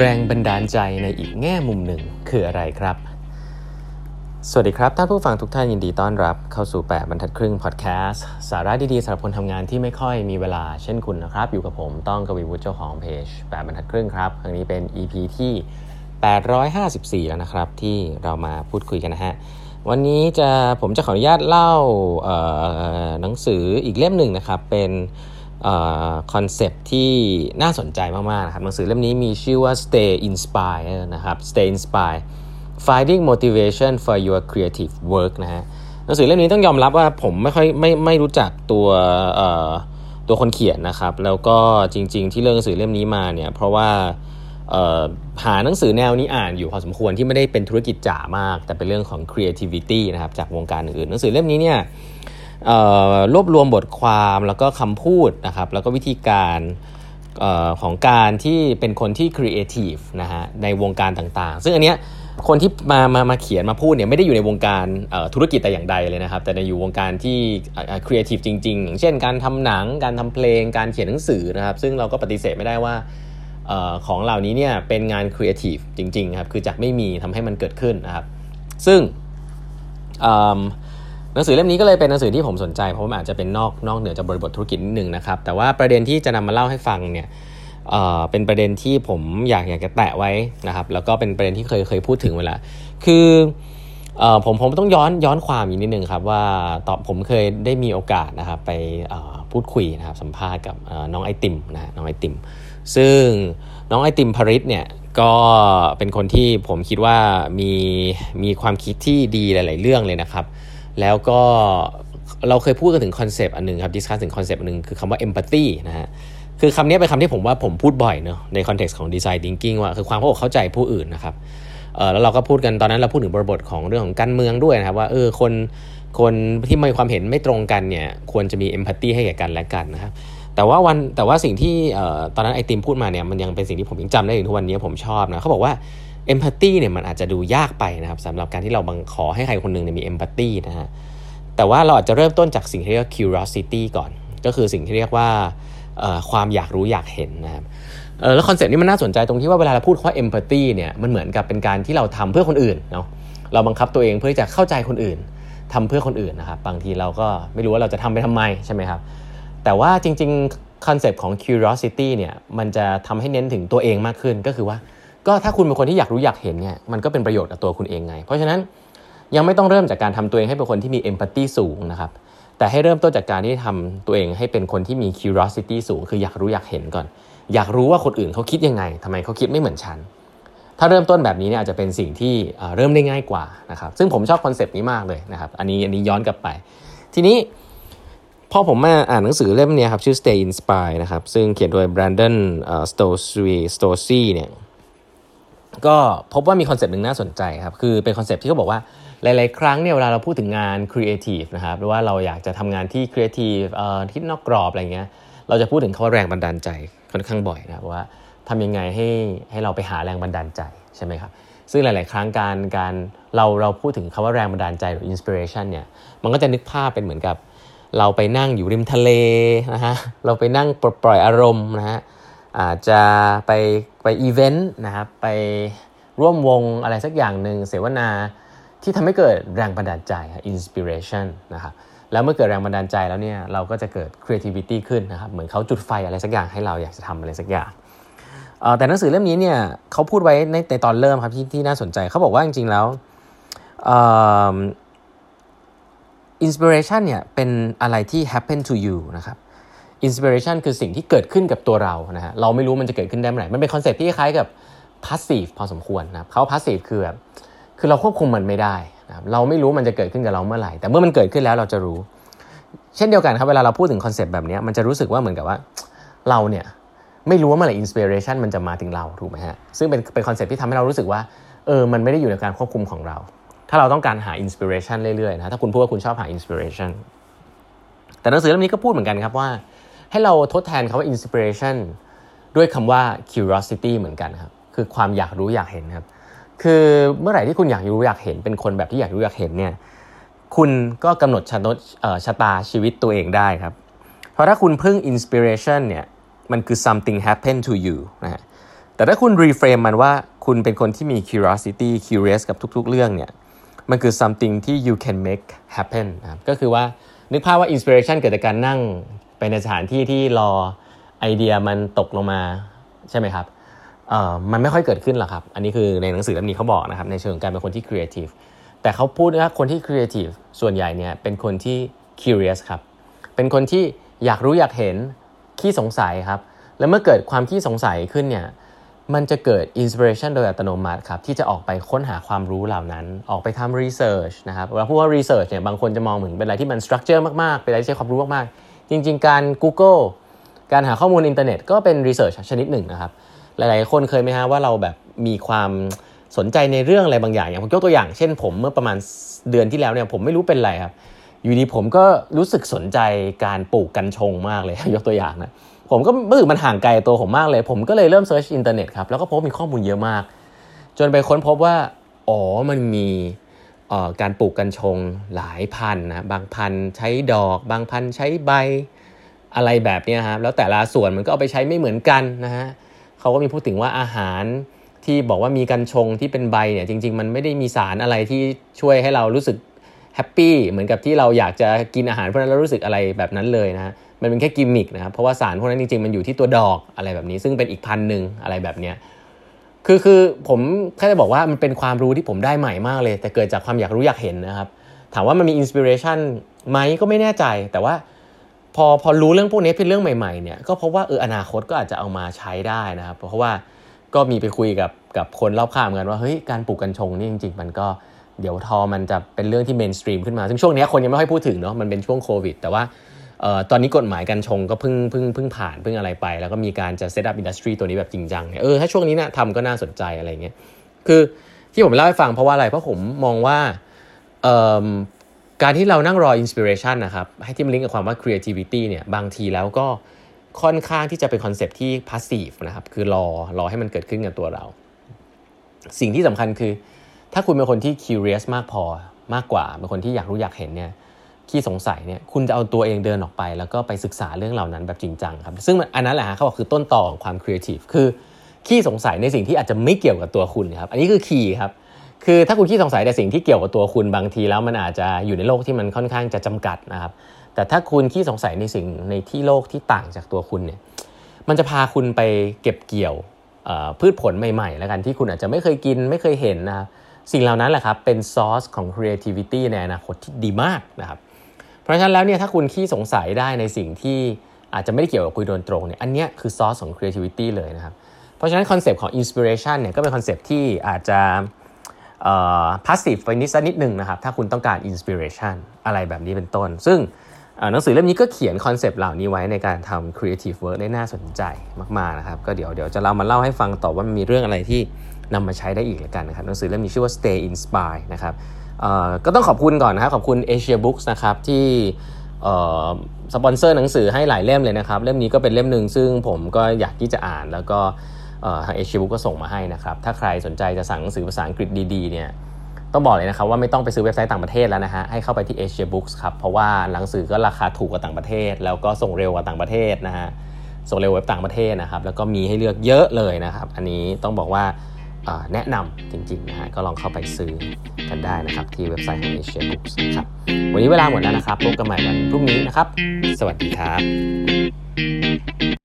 แรงบันดาลใจในอีกแง่มุมหนึ่งคืออะไรครับ สวัสดีครับ ท่านผู้ฟังทุกท่านยินดีต้อนรับเข้าสู่ 8 บรรทัดครึ่งพอดแคสต์สาระดีๆสำหรับคนทำงานที่ไม่ค่อยมีเวลาเช่นคุณนะครับ อยู่กับผมต้องกวีวุฒิเจ้าของเพจ 8 บรรทัดครึ่งครับครั้งนี้เป็น EP ที่ 854 แล้วนะครับ ที่เรามาพูดคุยกันนะฮะวันนี้จะผมจะขออนุญาตเล่าหนังสืออีกเล่มหนึ่งนะครับเป็น คอนเซปที่น่าสนใจมากๆนะครับหนังสือเล่มนี้มีชื่อว่า Stay Inspired นะครับ Stay Inspired Finding Motivation for Your Creative Work นะฮะหนังสือเล่มนี้ต้องยอมรับว่าผมไม่ค่อยไม่ไม่รู้จักตัวตัวคนเขียนนะครับ แล้วก็จริง ๆ ที่เลือกหนังสือเล่มนี้มาเนี่ยเพราะว่าหาหนังสือแนวนี้อ่านอยู่พอสมควรที่ไม่ได้เป็นธุรกิจจ๋ามาก แต่เป็นเรื่องของ creativity นะครับจากวงการอื่นหนังสือเล่มนี้เนี่ย รวบรวมบทความแล้วก็คำพูดนะครับแล้วก็วิธีการออของการที่เป็นคนที่ครีเอทีฟนะฮะในวงการต่างๆ ซึ่งอันเนี้ยคนที่มามามาเขียนมาพูดเนี่ยไม่ได้อยู่ในวงการธุรกิจแต่อย่างใดเลยนะครับ แต่ในอยู่วงการที่ครีเอทีฟจริง ๆ อย่างเช่น การทำหนังการทำเพลงการเขียนหนังสือนะครับ ซึ่งเราก็ปฏิเสธไม่ได้ว่าออของเหล่านี้เนี่ยเป็นงานครีเอทีฟจริงๆครับคือจากไม่มีทำให้มันเกิดขึ้นนะครับ ซึ่ง หนังสือเล่มนี้ก็เลยเป็นหนังสือที่ผมสนใจ เพราะมันอาจจะเป็นนอกนอกเหนือจากบริบทธุรกิจนิดนึงนะครับ แต่ว่าประเด็นที่จะนำมาเล่าให้ฟังเนี่ยเอ่อเป็นประเด็นที่ผมอยากอยากจะแตะไว้นะครับ แล้วก็เป็นประเด็นที่เคยเคยพูดถึงเวลาคือเอ่อผมผมต้องย้อนย้อนความอีกนิดนึงครับว่าตอบผมเคยได้มีโอกาสนะครับไปพูดคุยนะครับสัมภาษณ์กับน้องไอติมนะน้องไอติม ซึ่งน้องไอติมพริษฐ์เนี่ยก็เป็นคนที่ผมคิดว่ามีมีความคิดที่ดีหลาย ๆ เรื่องเลยนะครับ แล้วก็เราเคยพูดกันถึง concept อันหนึ่งครับ discuss ถึง concept อันหนึ่งคือคำว่า empathy นะฮะคือคำนี้เป็นคำที่ผมว่าผมพูดบ่อยเนาะใน context ของดีไซน์ thinking ว่าคือความเข้าอกเข้าใจผู้อื่นนะครับเออแล้วเราก็พูดกันตอนนั้นเราพูดถึงบริบทของเรื่องของการเมืองด้วยนะครับว่าเออคนคนที่มีความเห็นไม่ตรงกันเนี่ยควรจะมี empathy ให้แก่กันและกันนะครับแต่ว่าวันแต่ว่าสิ่งที่ตอนนั้นไอติมพูดมาเนี่ยมันยังเป็นสิ่งที่ผมยังจำได้ถึงทุกวันนี้ผมชอบนะเขาบอกว่า empathy เนี่ยมันอาจจะดูยากไปนะครับสำหรับการที่เราบังขอให้ใครคนหนึ่งเนี่ยมี empathy นะฮะแต่ว่าเราอาจจะเริ่มต้นจากสิ่งที่เรียกว่า curiosity ก่อน ก็คือสิ่งที่เรียกว่าความอยากรู้อยากเห็นนะครับแล้ว concept นี้มันน่าสนใจตรงที่ว่าเวลาเราพูดว่า empathy เนี่ยมันเหมือนกับเป็นการที่เราทำเพื่อคนอื่นเนาะเราบังคับตัวเองเพื่อจะเข้าใจคนอื่นทำเพื่อคนอื่นนะครับบางทีเราก็ไม่รู้ว่าเราจะทำไปทำไมใช่ไหมครับแต่ว่าจริงๆ concept ของ curiosity เนี่ยมันจะทำให้เน้นถึงตัวเองมากขึ้นก็คือว่า ก็ถ้าคุณเป็นคนที่อยากรู้อยากเห็นเนี่ยมันก็เป็นประโยชน์กับตัวคุณเองไง เพราะฉะนั้นยังไม่ต้องเริ่มจากการทำตัวเองให้เป็นคนที่มี empathy สูงนะครับแต่ให้เริ่มต้นจากการที่ทำตัวเองให้เป็นคนที่มี curiosity สูง คืออยากรู้อยากเห็นก่อน อยากรู้ว่าคนอื่นเขาคิดยังไงทำไมเขาคิดไม่เหมือนฉัน ถ้าเริ่มต้นแบบนี้เนี่ยอาจจะเป็นสิ่งที่เริ่มได้ง่ายกว่านะครับ ซึ่งผมชอบ concept นี้มากเลยนะครับ อันนี้อันนี้ย้อนกลับไป ทีนี้พอผมมาอ่านหนังสือเล่มนี้ครับชื่อ Stay Inspired นะครับ ซึ่งเขียนโดย Brandon Stosuy Stosuy เนี่ย ก็พบว่ามี concept หนึ่งน่าสนใจครับ คือเป็น concept ที่เขาบอกว่าหลาย ๆ ครั้งเนี่ยเวลาเราพูดถึงงานครีเอทีฟนะครับหรือว่าเราอยากจะทำงานที่ครีเอทีฟเอ่อที่นอกกรอบอะไรเงี้ยเราจะพูดถึงคำว่าแรงบันดาลใจค่อนข้างบ่อยนะว่าทำยังไงให้ให้เราไปหาแรงบันดาลใจใช่ไหมครับซึ่งหลาย ๆ ครั้งการการเราเราพูดถึงคำว่าแรงบันดาลใจหรือ inspiration เนี่ยมันก็จะนึกภาพเป็นเหมือนกับ เราไปนั่งอยู่ริมทะเลนะฮะเราไปนั่งปลดปล่อยอารมณ์นะฮะอาจจะไป ไปอีเวนต์นะครับไปร่วมวงอะไรสักอย่างหนึ่งเสวนาที่ทำให้เกิดแรงบันดาลใจ inspiration นะครับแล้วเมื่อเกิดแรงบันดาลใจแล้วเนี่ยเราก็จะเกิด creativity ขึ้นนะครับเหมือนเขาจุดไฟอะไรสักอย่างให้เราอยากจะทำอะไรสักอย่างแต่หนังสือเล่มนี้เนี่ยเขาพูดไว้ในในตอนเริ่มครับที่ที่น่าสนใจเขาบอกว่าจริงๆแล้ว inspiration เนี่ยเป็นอะไรที่ happen to you นะครับ inspiration คือสิ่งที่เกิดขึ้นกับตัวเรานะฮะเราไม่รู้มันจะเกิดขึ้นได้เมื่อไหร่มันเป็นคอนเซ็ปต์ที่คล้ายกับ passive พอสมควรนะครับเขา passive คือแบบคือเราควบคุมมันไม่ได้นะครับเราไม่รู้มันจะเกิดขึ้นกับเราเมื่อไหร่ แต่เมื่อมันเกิดขึ้นแล้วเราจะรู้ เช่นเดียวกันครับเวลาเราพูดถึงคอนเซ็ปต์แบบนี้มันจะรู้สึกว่าเหมือนกับว่าเราเนี่ยไม่รู้ว่าเมื่อไหร่ inspiration มันจะมาถึงเราถูกไหมฮะซึ่งเป็นเป็นคอนเซ็ปต์ที่ทำให้เรารู้สึกว่าเออมันไม่ได้อยู่ในการควบคุมของเรา ถ้าเราต้องการหา inspiration เรื่อยๆนะถ้าคุณพูดว่าคุณชอบหา inspiration แต่หนังสือเล่มนี้ก็พูดเหมือนกันครับว่า ให้เราทดแทนคำว่า inspiration ด้วยคำว่า curiosity เหมือนกันครับ คือความอยากรู้อยากเห็นครับ คือเมื่อไหร่ที่คุณอยากรู้อยากเห็น เป็นคนแบบที่อยากรู้อยากเห็นเนี่ย คุณก็กำหนดชะตชะตาชีวิตตัวเองได้ครับ เพราะถ้าคุณพึ่ง inspiration เนี่ย มันคือ something happen to you นะฮะ แต่ถ้าคุณ reframe มันว่าคุณเป็นคนที่มี curiosity curious กับทุก ๆ เรื่องเนี่ย มันคือ something ที่ you can make happen นะครับ ก็คือว่านึกภาพว่า inspiration เกิดจากการนั่ง ไปในสถานที่ที่รอไอเดียมันตกลงมาใช่ไหมครับเอ่อมันไม่ค่อยเกิดขึ้นหรอกครับ อันนี้คือในหนังสือเล่มนี้เขาบอกนะครับในเชิงการเป็นคนที่ creative แต่เขาพูดว่าคนที่ creative ส่วนใหญ่เนี่ยเป็นคนที่ curious ครับ เป็นคนที่อยากรู้อยากเห็นขี้สงสัยครับ แล้วเมื่อเกิดความขี้สงสัยขึ้นเนี่ยมันจะเกิด inspiration โดยอัตโนมัติครับ ที่จะออกไปค้นหาความรู้เหล่านั้น ออกไปทำ research นะครับเวลาพูดว่า research เนี่ยบางคนจะมองเหมือนเป็นอะไรที่มัน structure มาก ๆ เป็นอะไรที่ใช้ความรู้มาก ๆ จริง ๆ การ Google การหาข้อมูลอินเทอร์เน็ตก็เป็น research ชนิดหนึ่งนะครับ หลายๆ คนเคยไหมฮะว่าเราแบบมีความสนใจในเรื่องอะไรบางอย่างอย่างผมยกตัวอย่างเช่นผมเมื่อประมาณเดือนที่แล้วเนี่ยผมไม่รู้เป็นไรครับ อยู่ดีผมก็รู้สึกสนใจการปลูกกัญชงมากเลย ยกตัวอย่างนะผมก็รู้สึกมันห่างไกลตัวผมมากเลย ผมก็เลยเริ่ม search อินเทอร์เน็ตครับแล้วก็พบมีข้อมูลเยอะมาก จนไปค้นพบว่าอ๋อมันมี การปลูกกัญชงหลายพันธุ์นะบางพันธุ์ใช้ดอก บางพันธุ์ใช้ใบอะไรแบบนี้ครับแล้วแต่ละส่วนมันก็เอาไปใช้ไม่เหมือนกันนะฮะเขาก็มีพูดถึงว่าอาหารที่บอกว่ามีกัญชงที่เป็นใบเนี่ยจริง ๆ มันไม่ได้มีสารอะไรที่ช่วยให้เรารู้สึกแฮปปี้เหมือนกับที่เราอยากจะกินอาหารเพราะนั้นเรารู้สึกอะไรแบบนั้นเลยนะมันเป็นแค่กิมมิกนะครับเพราะว่าสารพวกนั้นจริงๆมันอยู่ที่ตัวดอกอะไรแบบนี้ ซึ่งเป็นอีกพันธุ์หนึ่งอะไรแบบเนี้ย คือคือผมแค่จะบอกว่ามันเป็นความรู้ที่ผมได้ใหม่มากเลย แต่เกิดจากความอยากรู้อยากเห็นนะครับ ถามว่ามันมี inspiration ไหมก็ไม่แน่ใจ แต่ว่าพอพอรู้เรื่องพวกนี้เป็นเรื่องใหม่ๆเนี่ยก็พบว่าเอออนาคตก็อาจจะเอามาใช้ได้นะครับ เพราะว่าก็มีไปคุยกับกับคนรอบข้างกันว่าเฮ้ยการปลูกกัญชงนี่จริงๆ มันก็เดี๋ยวทอมันจะเป็นเรื่องที่ mainstream ขึ้นมา ซึ่งช่วงนี้คนยังไม่ค่อยพูดถึงเนาะมันเป็นช่วงโควิด แต่ว่า ตอนนี้กฎหมายกัญชงก็เพิ่งเพิ่งเพิ่งผ่านเพิ่งอะไรไป แล้วก็มีการจะ set up industry ตัวนี้แบบจริงจังเนี่ยเออถ้าช่วงนี้นะทำก็น่าสนใจอะไรเงี้ยคือที่ผมเล่าให้ฟังเพราะว่าอะไรเพราะผมมองว่าการที่เรานั่งรอ inspiration นะครับให้ที่มันลิงก์กับความว่า creativity เนี่ยบางทีแล้วก็ค่อนข้างที่จะเป็นคอนเซปต์ที่ passive นะครับคือรอรอให้มันเกิดขึ้นกับตัวเรา สิ่งที่สำคัญคือ ถ้าคุณเป็นคนที่ curious มากพอมากกว่าเป็นคนที่อยากรู้อยากเห็นเนี่ย ขี้สงสัยเนี่ยคุณจะเอาตัวเองเดินออกไป แล้วก็ไปศึกษาเรื่องเหล่านั้นแบบจริงจังครับ ซึ่งอันนั้นแหละฮะเขาบอกคือต้นตอของความครีเอทีฟคือขี้สงสัยในสิ่งที่อาจจะไม่เกี่ยวกับตัวคุณครับ อันนี้คือ key ครับ คือถ้าคุณขี้สงสัยในสิ่งที่เกี่ยวกับตัวคุณบางทีแล้วมันอาจจะอยู่ในโลกที่มันค่อนข้างจะจำกัดนะครับ แต่ถ้าคุณขี้สงสัยในสิ่งในที่โลกที่ต่างจากตัวคุณเนี่ย มันจะพาคุณไปเก็บเกี่ยวพืชผลใหม่ๆ แล้วกันที่คุณอาจจะไม่เคยกินไม่เคยเห็นนะครับสิ่งเหล่านั้นแหละครับเป็นซอสของ creativity ในอนาคตที่ดีมากนะครับ เพราะฉะนั้นแล้วเนี่ยถ้าคุณขี้สงสัยได้ในสิ่งที่อาจจะไม่ได้เกี่ยวกับคุยโดยตรงเนี่ยอันนี้คือซอสของ creativity เลยนะครับ เพราะฉะนั้นคอนเซปต์ของ inspiration เนี่ยก็เป็นคอนเซปต์ที่อาจจะ passive ไปนิดสักนิดหนึ่งนะครับ ถ้าคุณต้องการ inspiration อะไรแบบนี้เป็นต้น ซึ่งหนังสือเล่มนี้ก็เขียนคอนเซปต์เหล่านี้ไว้ในการทำ creative work ได้น่าสนใจมากๆนะครับ ก็เดี๋ยวเดี๋ยวจะเรามาเล่าให้ฟังต่อว่ามันมีเรื่องอะไรที่นำมาใช้ได้อีกแล้วกันนะครับหนังสือเล่มนี้ชื่อว่า stay inspired นะครับ ก็ต้องขอบคุณก่อนนะครับขอบคุณ Asia Books นะครับที่สปอนเซอร์หนังสือให้หลายเล่มเลยนะครับ เล่มนี้ก็เป็นเล่มหนึ่งซึ่งผมก็อยากที่จะอ่าน แล้วก็ทางเอเชียบุ๊กก็ส่งมาให้นะครับ ถ้าใครสนใจจะสั่งหนังสือภาษาอังกฤษดีๆเนี่ยต้องบอกเลยนะครับว่าไม่ต้องไปซื้อเว็บไซต์ต่างประเทศแล้วนะฮะให้เข้าไปที่ Asia Books ครับเพราะว่าหนังสือก็ราคาถูกกว่าต่างประเทศ แล้วก็ส่งเร็วกว่าต่างประเทศนะฮะส่งเร็วเว็บต่างประเทศนะครับแล้วก็มีให้เลือกเยอะเลยนะครับ อันนี้ต้องบอกว่า แนะนำจริงๆนะฮะก็ลองเข้าไปซื้อกันได้นะครับที่เว็บไซต์ของ Asia Books ครับวันนี้เวลาหมดแล้วนะครับพบกันใหม่วันพรุ่งนี้นะครับ สวัสดีครับ